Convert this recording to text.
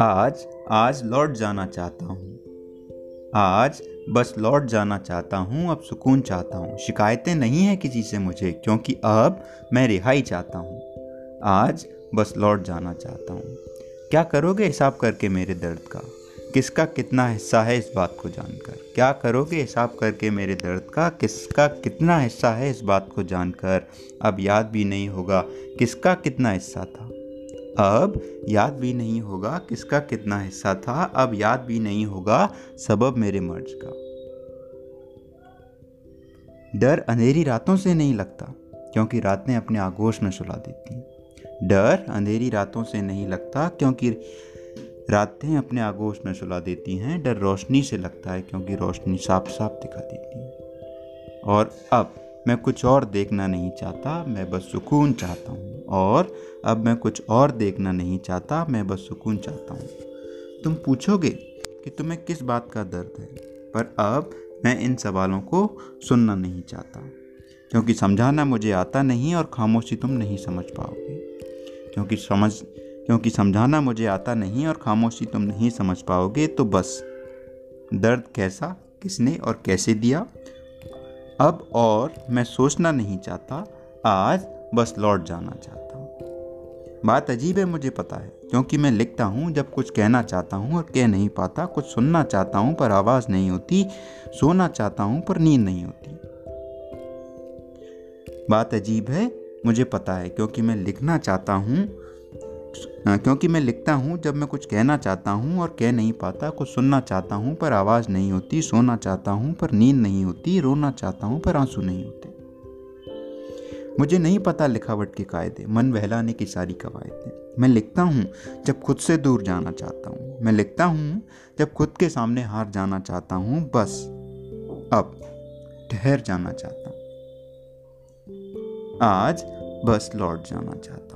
आज आज लौट जाना चाहता हूँ। आज, बस लौट जाना चाहता हूँ, अब सुकून चाहता हूँ। शिकायतें नहीं हैं किसी से मुझे, क्योंकि अब मैं रिहाई चाहता हूँ। आज, बस लौट जाना चाहता हूँ। क्या करोगे हिसाब करके मेरे दर्द का? किसका कितना हिस्सा है इस बात को जानकर? क्या करोगे हिसाब करके मेरे दर्द का? किसका कितना हिस्सा है इस बात को जानकर? अब याद भी नहीं होगा किसका कितना हिस्सा था। अब याद भी नहीं होगा किसका कितना हिस्सा था। अब याद भी नहीं होगा सबब मेरे मर्ज का। डर अंधेरी रातों से नहीं लगता, क्योंकि रातें अपने आगोश में सुला देती डर अंधेरी रातों से नहीं लगता, क्योंकि रातें अपने आगोश में सुला देती हैं, डर रोशनी से लगता है क्योंकि रोशनी साफ़ साफ़ दिखा देती है। और अब मैं कुछ और देखना नहीं चाहता, मैं बस सुकून चाहता हूँ। और अब मैं कुछ और देखना नहीं चाहता, मैं बस सुकून चाहता हूँ। तुम पूछोगे कि तुम्हें किस बात का दर्द है? पर अब मैं इन सवालों को सुनना नहीं चाहता, क्योंकि समझाना मुझे आता नहीं और खामोशी तुम नहीं समझ पाओगे। क्योंकि समझ क्योंकि समझाना मुझे आता नहीं और खामोशी तुम नहीं समझ पाओगे तो बस। दर्द कैसा, किसने और कैसे दिया? अब और मैं सोचना नहीं चाहता, आज बस लौट जाना चाहता हूँ। बात अजीब है, मुझे पता है, क्योंकि मैं लिखता हूँ, जब कुछ कहना चाहता हूँ और कह नहीं पाता, कुछ सुनना चाहता हूँ पर आवाज़ नहीं होती, सोना चाहता हूँ पर नींद नहीं होती। बात अजीब है, मुझे पता है, क्योंकि मैं लिखना चाहता हूँ क्योंकि मैं लिखता हूँ, जब मैं कुछ कहना चाहता हूँ और कह नहीं पाता, कुछ सुनना चाहता हूँ, पर आवाज़ नहीं होती, सोना चाहता हूँ, पर नींद नहीं होती, रोना चाहता हूँ, पर आँसू नहीं होते। मुझे नहीं पता लिखावट के कायदे, मन बहलाने की सारी कवायदें। मैं लिखता हूँ, जब खुद से दूर जाना चाहता हूँ। मैं लिखता हूँ, जब खुद के सामने हार जाना चाहता हूँ, बस। अब, ठहर जाना चाहता हूँ। आज, बस लौट जाना चाहता हूँ।